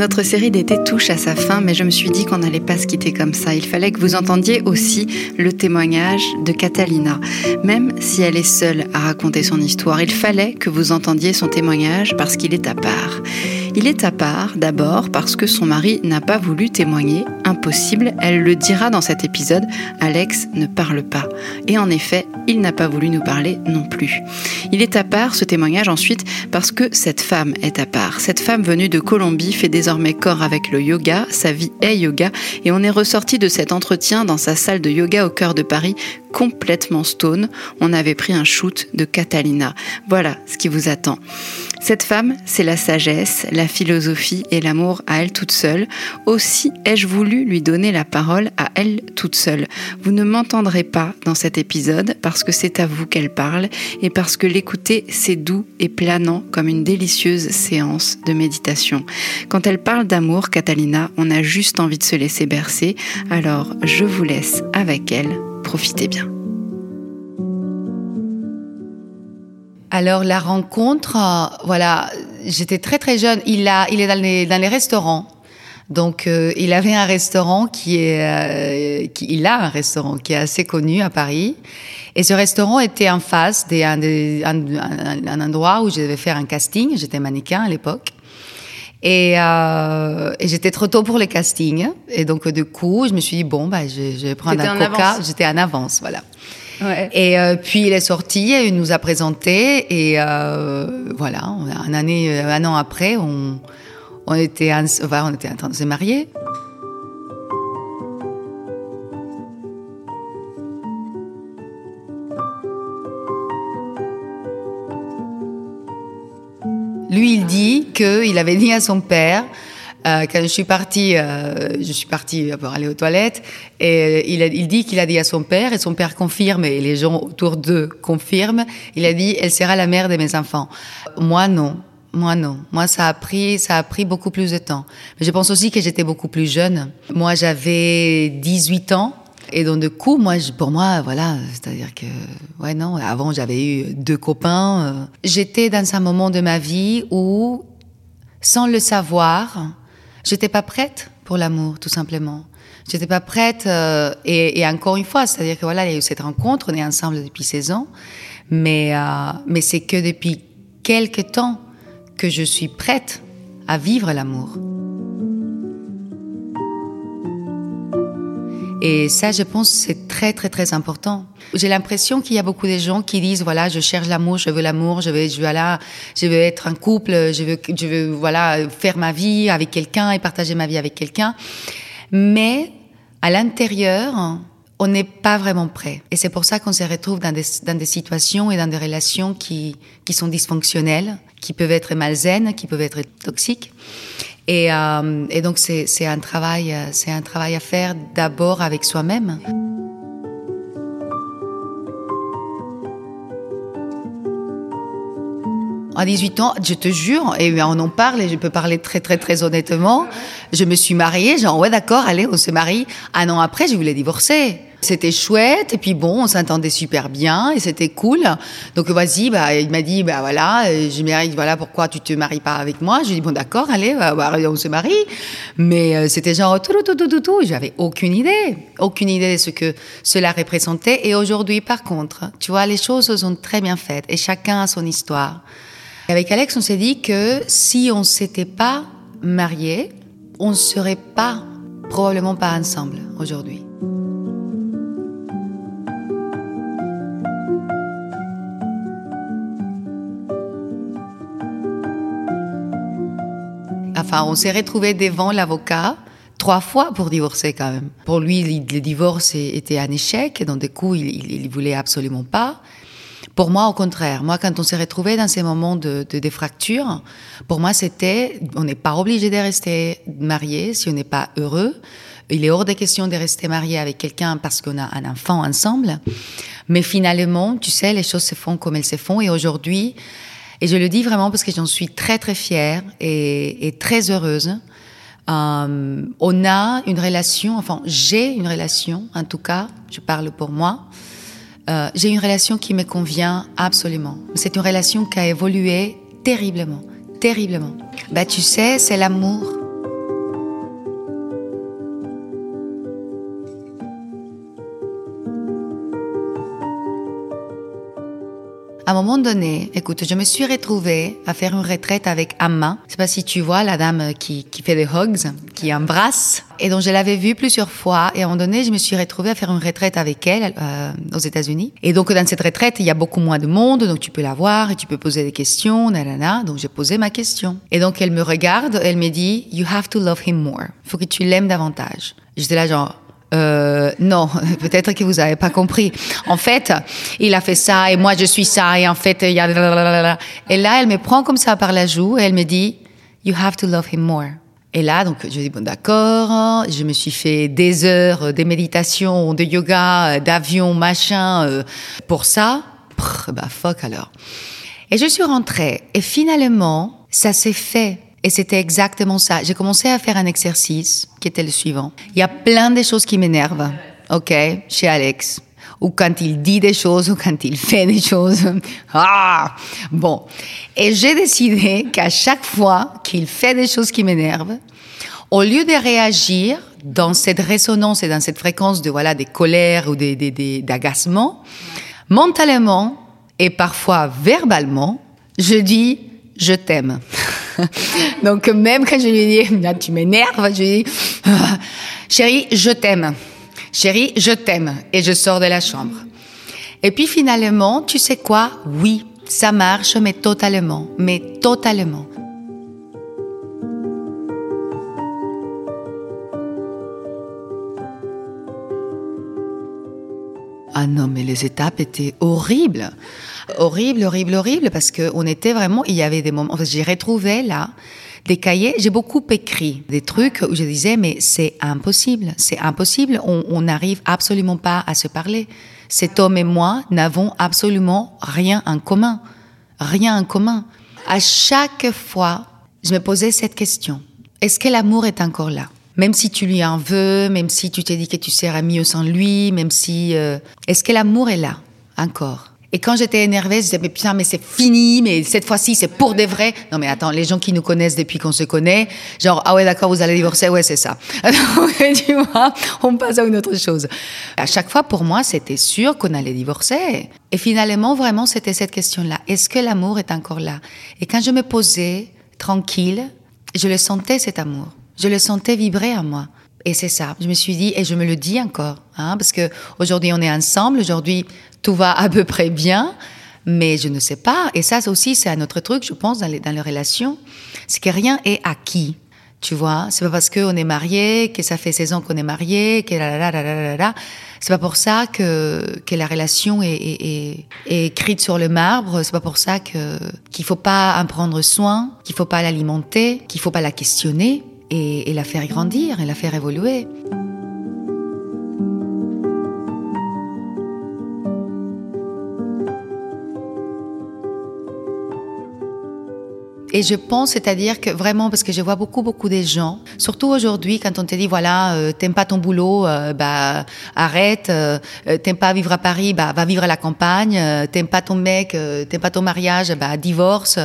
Notre série d'été touche à sa fin, mais je me suis dit qu'on n'allait pas se quitter comme ça. Il fallait que vous entendiez aussi le témoignage de Catalina. Même si elle est seule à raconter son histoire, il fallait que vous entendiez son témoignage parce qu'il est à part. Il est à part d'abord parce que son mari n'a pas voulu témoigner. Impossible, elle le dira dans cet épisode, Alex ne parle pas. Et en effet, il n'a pas voulu nous parler non plus. Il est à part ce témoignage ensuite parce que cette femme est à part. Cette femme venue de Colombie fait désormais corps avec le yoga, sa vie est yoga et on est ressorti de cet entretien dans sa salle de yoga au cœur de Paris complètement stone. On avait pris un shoot de Catalina. Voilà ce qui vous attend. Cette femme, c'est la sagesse, la philosophie et l'amour à elle toute seule. Aussi ai-je voulu lui donner la parole à elle toute seule. Vous ne m'entendrez pas dans cet épisode parce que c'est à vous qu'elle parle et parce que l'écouter, c'est doux et planant comme une délicieuse séance de méditation. Quand elle parle d'amour, Catalina, on a juste envie de se laisser bercer. Alors, je vous laisse avec elle. Profitez bien. Alors la rencontre, euh, voilà, j'étais très très jeune. Il a, il est dans les, restaurants. Donc euh, il avait un restaurant qui est, euh, qui, il a un restaurant qui est assez connu à Paris. Et ce restaurant était en face d'un un, un, endroit où je devais faire un casting. J'étais mannequin à l'époque. Et, euh, et j'étais trop tôt pour les castings. Et donc, du coup, je me suis dit, bon, bah, je, je vais prendre un coca. J'étais en avance, voilà. Et euh, puis il est sorti, il nous a présenté et euh, voilà, un année, euh, un an après, on, on était, en, on était en train de se marier. Lui, il dit qu'il avait dit à son père euh, quand je suis partie, euh, je suis partie pour aller aux toilettes, et il, a, il dit qu'il a dit à son père, et son père confirme, et les gens autour d'eux confirment, il a dit, elle sera la mère de mes enfants. Moi, non. Moi, non. Moi, ça a pris, ça a pris beaucoup plus de temps. Mais je pense aussi que j'étais beaucoup plus jeune. Moi, j'avais 18 ans. Et donc, du coup, moi, pour moi, voilà, c'est-à-dire que, ouais, non, avant, j'avais eu deux copains. Euh. J'étais dans un moment de ma vie où, sans le savoir, J'étais pas prête pour l'amour, tout simplement. J'étais pas prête. Euh, et, encore une fois, c'est-à-dire que voilà, il y a eu cette rencontre, on est ensemble depuis 16 ans, mais euh, mais c'est que depuis quelques temps que je suis prête à vivre l'amour. Et ça, je pense, c'est très, très, très important. J'ai l'impression qu'il y a beaucoup de gens qui disent, voilà, je cherche l'amour, je veux l'amour, je veux, je veux là, je veux être un couple, je veux, je veux, voilà, faire ma vie avec quelqu'un et partager ma vie avec quelqu'un. Mais, à l'intérieur, on n'est pas vraiment prêt. Et c'est pour ça qu'on se retrouve dans des, dans des situations et dans des relations qui, qui sont dysfonctionnelles, qui peuvent être malsaines, qui peuvent être toxiques. Et, euh, et donc c'est un travail, c'est un travail à faire d'abord avec soi-même. À 18 ans, je te jure, et on en parle, et je peux parler très très très honnêtement, je me suis mariée, genre ouais d'accord, allez, on se marie. Un an après, je voulais divorcer. C'était chouette et puis bon, on s'entendait super bien et c'était cool. Donc vas-y, bah il m'a dit bah voilà, euh, me voilà pourquoi tu te maries pas avec moi? Je lui ai dit bon d'accord, allez, bah, bah, on se marie. Mais euh, c'était genre tout tout tout tout tout, j'avais aucune idée, aucune idée de ce que cela représentait et aujourd'hui par contre, tu vois les choses sont très bien faites et chacun a son histoire. Avec Alex, on s'est dit que si on s'était pas mariés, on ne serait pas probablement pas ensemble aujourd'hui. Enfin, on s'est retrouvé devant l'avocat trois fois pour divorcer quand même. Pour lui, le divorce était un échec, donc du coup, il, il, voulait absolument pas. Pour moi, au contraire. Moi, quand on s'est retrouvé dans ces moments de, de, de fracture, pour moi, c'était, on n'est pas obligé de rester marié si on n'est pas heureux. Il est hors de question de rester marié avec quelqu'un parce qu'on a un enfant ensemble. Mais finalement, tu sais, les choses se font comme elles se font. Et aujourd'hui, et je le dis vraiment parce que j'en suis très très fière et, et très heureuse. Euh, on a une relation, enfin j'ai une relation, en tout cas, je parle pour moi. Euh, j'ai une relation qui me convient absolument. C'est une relation qui a évolué terriblement, terriblement. Bah tu sais, c'est l'amour. À un moment donné, écoute, je me suis retrouvée à faire une retraite avec Amma. Je sais pas si tu vois la dame qui, qui fait des hugs, qui embrasse, et dont je l'avais vue plusieurs fois. Et à un moment donné, je me suis retrouvée à faire une retraite avec elle euh, aux États-Unis. Et donc dans cette retraite, il y a beaucoup moins de monde, donc tu peux la voir et tu peux poser des questions, nanana. Donc j'ai posé ma question. Et donc elle me regarde, elle me dit, You have to love him more. Il faut que tu l'aimes davantage. J'étais là genre, euh, non, peut-être que vous n'avez pas compris. En fait, il a fait ça et moi je suis ça et en fait il y a et là elle me prend comme ça par la joue et elle me dit you have to love him more. Et là donc je dis bon d'accord, je me suis fait des heures de méditation, de yoga, d'avion, machin euh, pour ça. bah fuck alors. Et je suis rentrée et finalement ça s'est fait et c'était exactement ça. J'ai commencé à faire un exercice qui était le suivant. Il y a plein de choses qui m'énervent, ok, chez Alex. Ou quand il dit des choses, ou quand il fait des choses. Ah Bon. Et j'ai décidé qu'à chaque fois qu'il fait des choses qui m'énervent, au lieu de réagir dans cette résonance et dans cette fréquence de voilà des colères ou des, d'agacement, mentalement et parfois verbalement, je dis je t'aime. Donc même quand je lui dis, tu m'énerves, je lui dis, chérie, je t'aime. Chérie, je t'aime. Et je sors de la chambre. Et puis finalement, tu sais quoi? Oui, ça marche, mais totalement. Mais totalement. Ah non, mais les étapes étaient horribles. Horrible, horrible, horrible, parce qu'on était vraiment, il y avait des moments, j'ai retrouvé là des cahiers, j'ai beaucoup écrit des trucs où je disais, mais c'est impossible, c'est impossible, on n'arrive absolument pas à se parler. Cet homme et moi n'avons absolument rien en commun, rien en commun. À chaque fois, je me posais cette question. Est-ce que l'amour est encore là? Même si tu lui en veux, même si tu t'es dit que tu seras mieux sans lui, même si... Euh, est-ce que l'amour est là encore? Et quand j'étais énervée, je disais, mais putain, mais c'est fini, mais cette fois-ci, c'est pour des vrais. Non, mais attends, les gens qui nous connaissent depuis qu'on se connaît, genre, ah ouais, d'accord, vous allez divorcer, ouais, c'est ça. tu vois, on passe à une autre chose. À chaque fois, pour moi, c'était sûr qu'on allait divorcer. Et finalement, vraiment, c'était cette question-là. Est-ce que l'amour est encore là? Et quand je me posais tranquille, je le sentais, cet amour. Je le sentais vibrer en moi. Et c'est ça. Je me suis dit, et je me le dis encore, hein, parce que aujourd'hui on est ensemble, aujourd'hui tout va à peu près bien, mais je ne sais pas. Et ça aussi, c'est un autre truc, je pense, dans les, dans les relations, c'est que rien est acquis. Tu vois, c'est pas parce qu'on est marié, que ça fait 16 ans qu'on est marié, que la la la la la la. C'est pas pour ça que, que la relation est, est, est, écrite sur le marbre. C'est pas pour ça que qu'il faut pas en prendre soin, qu'il faut pas l'alimenter, qu'il faut pas la questionner et, la faire grandir et la faire évoluer. Et je pense, c'est-à-dire que vraiment, parce que je vois beaucoup, beaucoup de gens, surtout aujourd'hui, quand on te dit, voilà, euh, t'aimes pas ton boulot, euh, bah arrête, euh, t'aimes pas vivre à Paris, bah va vivre à la campagne, t'aimes pas ton mec, t'aimes pas ton mariage, bah divorce.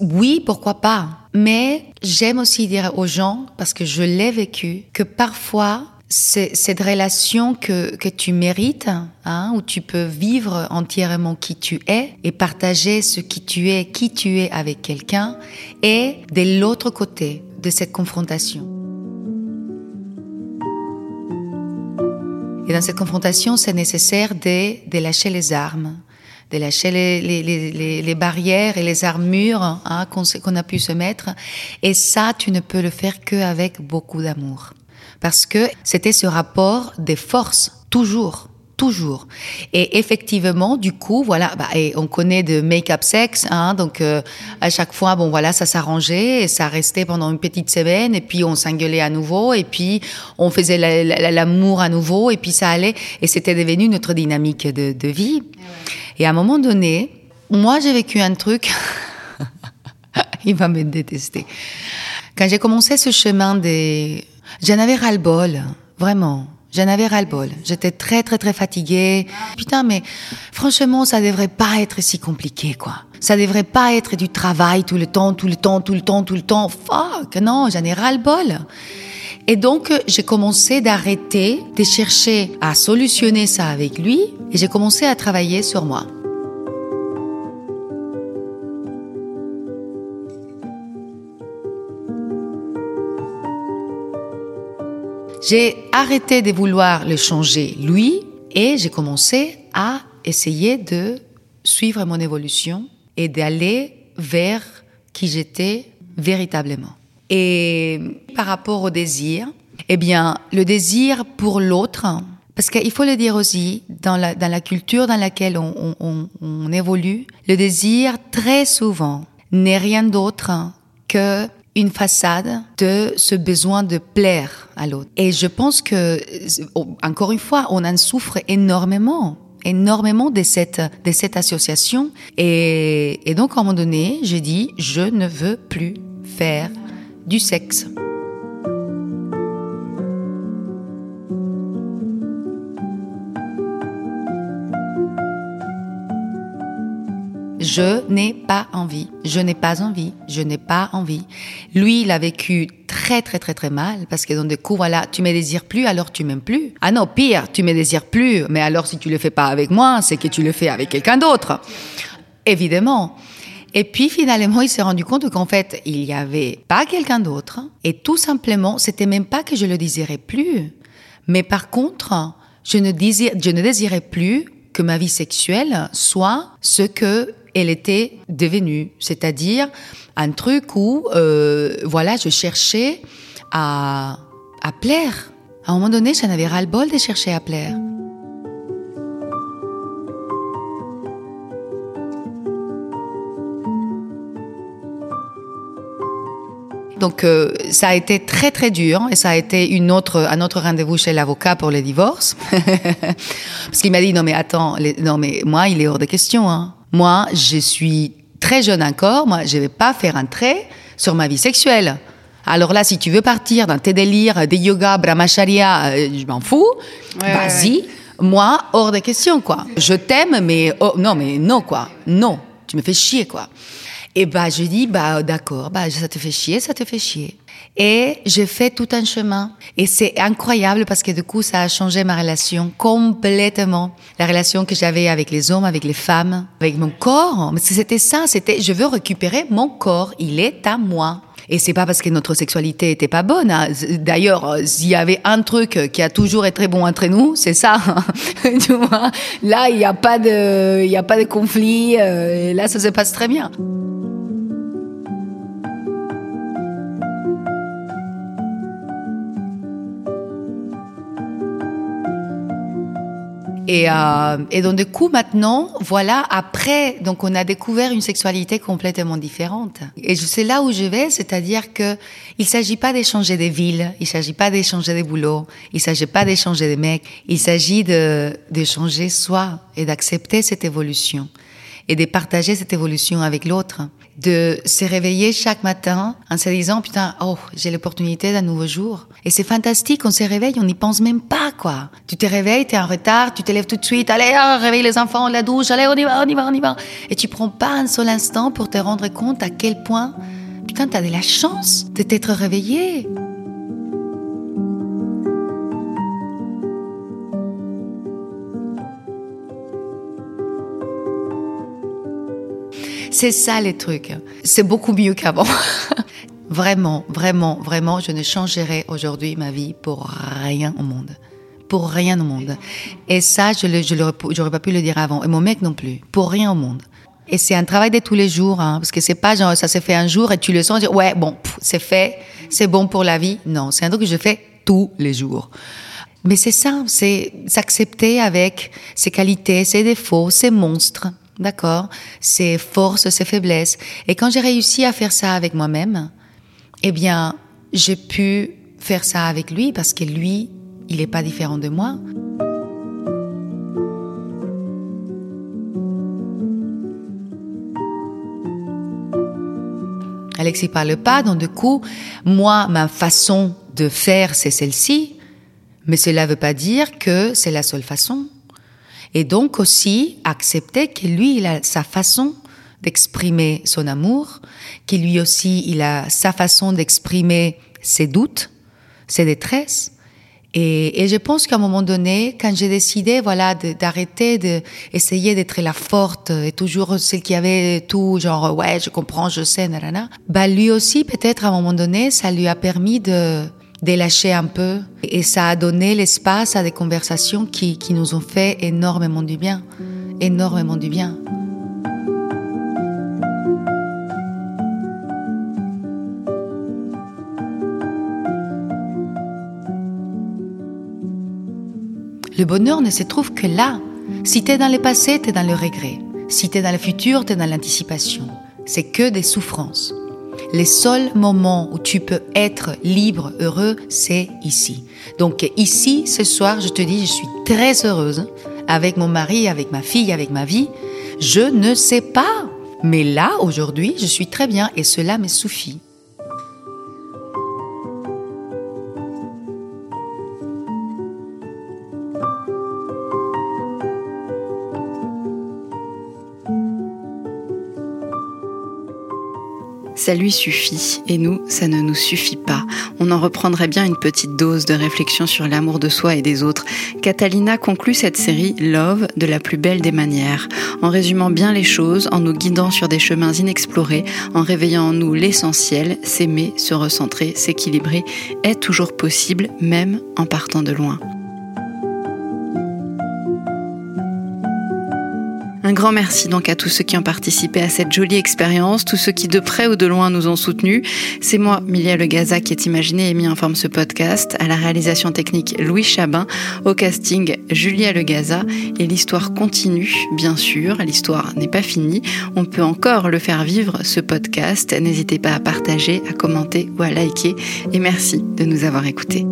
Oui, pourquoi pas mais j'aime aussi dire aux gens, parce que je l'ai vécu, que parfois, cette relation que, que tu mérites, hein, où tu peux vivre entièrement qui tu es et partager ce qui tu es, qui tu es avec quelqu'un, est de l'autre côté de cette confrontation. Et dans cette confrontation, c'est nécessaire de, de lâcher les armes, de lâcher les, les, les, les, barrières et les armures hein, qu'on a pu se mettre. Et ça, tu ne peux le faire qu'avec beaucoup d'amour. Parce que c'était ce rapport des forces, toujours toujours. Et effectivement, du coup, voilà, bah, et on connaît de make-up sex, hein, donc euh, à chaque fois, bon voilà, ça s'arrangeait et ça restait pendant une petite semaine, et puis on s'engueulait à nouveau, et puis on faisait l'amour à nouveau, et puis ça allait, et c'était devenu notre dynamique de, de vie. Et à un moment donné, moi j'ai vécu un truc, il va me détester. Quand j'ai commencé ce chemin des, j'en avais ras le bol, vraiment. J'en avais ras-le-bol. J'étais très, très, très fatiguée. Putain, mais franchement, ça devrait pas être si compliqué, quoi. Ça devrait pas être du travail tout le temps, tout le temps, tout le temps, tout le temps. Fuck, non, j'en ai ras-le-bol. Et donc, j'ai commencé d'arrêter de chercher à solutionner ça avec lui et j'ai commencé à travailler sur moi. J'ai arrêté de vouloir le changer lui et j'ai commencé à essayer de suivre mon évolution et d'aller vers qui j'étais véritablement. Et par rapport au désir, eh bien, le désir pour l'autre, parce qu'il faut le dire aussi, dans la, dans la culture dans laquelle on, on, on évolue, le désir, très souvent, n'est rien d'autre que une façade de ce besoin de plaire à l'autre. Et je pense que, encore une fois, on en souffre énormément énormément de cette, de cette association. Et, et donc, à un moment donné, j'ai dit, je ne veux plus faire du sexe. Je n'ai pas envie, je n'ai pas envie, je n'ai pas envie. Lui, il a vécu très très très très mal parce que dans des coups, voilà, tu me désires plus, alors tu m'aimes plus. Ah non, pire, tu me désires plus, mais alors si tu le fais pas avec moi, c'est que tu le fais avec quelqu'un d'autre. Évidemment. Et puis finalement, il s'est rendu compte qu'en fait, il n'y avait pas quelqu'un d'autre. Et tout simplement, c'était même pas que je le désirais plus. Mais par contre, je ne, je ne désirais plus que ma vie sexuelle soit ce que elle était devenue, c'est-à-dire un truc où, euh, voilà, je cherchais à, à plaire. À un moment donné, j'en avais ras-le-bol de chercher à plaire. Donc euh, ça a été très très dur et ça a été une autre un autre rendez-vous chez l'avocat pour le divorce parce qu'il m'a dit non mais attends non mais moi il est hors de question hein. Moi, je suis très jeune encore. Moi, je vais pas faire un trait sur ma vie sexuelle. Alors là, si tu veux partir dans tes délires de yoga, brahmacharya, euh, je m'en fous. Vas-y. Moi, hors de question, quoi. Je t'aime, mais oh, non, mais non, quoi. Non. Tu me fais chier, quoi. Et bah, je dis, bah, d'accord, bah, ça te fait chier, ça te fait chier. Et j'ai fait tout un chemin. Et c'est incroyable parce que du coup, ça a changé ma relation complètement. La relation que j'avais avec les hommes, avec les femmes, avec mon corps. C'était ça, c'était, je veux récupérer mon corps. Il est à moi. Et c'est pas parce que notre sexualité était pas bonne. Hein. D'ailleurs, s'il y avait un truc qui a toujours été bon entre nous, c'est ça. tu vois? Là, il n'y a pas de, il y a pas de conflit. Euh, là, ça se passe très bien. Et, euh, et donc du coup maintenant, voilà, après, donc on a découvert une sexualité complètement différente. Et c'est là où je vais, c'est-à-dire que il s'agit pas d'échanger des villes, il s'agit pas d'échanger des boulots, il s'agit pas d'échanger des mecs, il s'agit de d'échanger soi et d'accepter cette évolution et de partager cette évolution avec l'autre de se réveiller chaque matin en se disant putain oh j'ai l'opportunité d'un nouveau jour. Et c'est fantastique on se réveille on n'y pense même pas quoi. Tu te réveilles tu es en retard tu te lèves tout de suite allez oh, réveille les enfants la douche allez on y va on y va on y va. Et tu prends pas un seul instant pour te rendre compte à quel point putain t'as de la chance de t'être réveillé C'est ça les trucs. C'est beaucoup mieux qu'avant. vraiment, vraiment, vraiment, je ne changerai aujourd'hui ma vie pour rien au monde. Pour rien au monde. Et ça, je ne j'aurais pas pu le dire avant. Et mon mec non plus. Pour rien au monde. Et c'est un travail de tous les jours, hein, parce que c'est pas genre ça s'est fait un jour et tu le sens dire ouais bon c'est fait, c'est bon pour la vie. Non, c'est un truc que je fais tous les jours. Mais c'est ça, c'est s'accepter avec ses qualités, ses défauts, ses monstres, d'accord Ses forces, ses faiblesses. Et quand j'ai réussi à faire ça avec moi-même, eh bien, j'ai pu faire ça avec lui parce que lui, il n'est pas différent de moi. Alexis parle pas, donc du coup, moi, ma façon de faire, c'est celle-ci, mais cela ne veut pas dire que c'est la seule façon. Et donc aussi accepter que lui, il a sa façon d'exprimer son amour, que lui aussi, il a sa façon d'exprimer ses doutes, ses détresses. Et, et je pense qu'à un moment donné, quand j'ai décidé, voilà, d'arrêter d'essayer d'être la forte et toujours celle qui avait tout, genre, ouais, je comprends, je sais, nanana, bah, lui aussi, peut-être, à un moment donné, ça lui a permis de, délâcher un peu. Et ça a donné l'espace à des conversations qui, qui nous ont fait énormément du bien. Énormément du bien. Le bonheur ne se trouve que là. Si t'es dans le passé, t'es dans le regret. Si t'es dans le futur, t'es dans l'anticipation. C'est que des souffrances. Les seuls moments où tu peux être libre, heureux, c'est ici. Donc ici, ce soir, je te dis, je suis très heureuse avec mon mari, avec ma fille, avec ma vie. Je ne sais pas. Mais là, aujourd'hui, je suis très bien et cela me suffit. Ça lui suffit, et nous, ça ne nous suffit pas. On en reprendrait bien une petite dose de réflexion sur l'amour de soi et des autres. Catalina conclut cette série Love de la plus belle des manières, en résumant bien les choses, en nous guidant sur des chemins inexplorés, en réveillant en nous l'essentiel, s'aimer, se recentrer, s'équilibrer, est toujours possible, même en partant de loin. Un grand merci donc à tous ceux qui ont participé à cette jolie expérience, tous ceux qui de près ou de loin nous ont soutenus. C'est moi, Milia Legaza, qui est imaginé et mis en forme ce podcast, à la réalisation technique Louis Chabin, au casting Julia Legaza, et l'histoire continue, bien sûr, l'histoire n'est pas finie, on peut encore le faire vivre, ce podcast. N'hésitez pas à partager, à commenter ou à liker, et merci de nous avoir écoutés.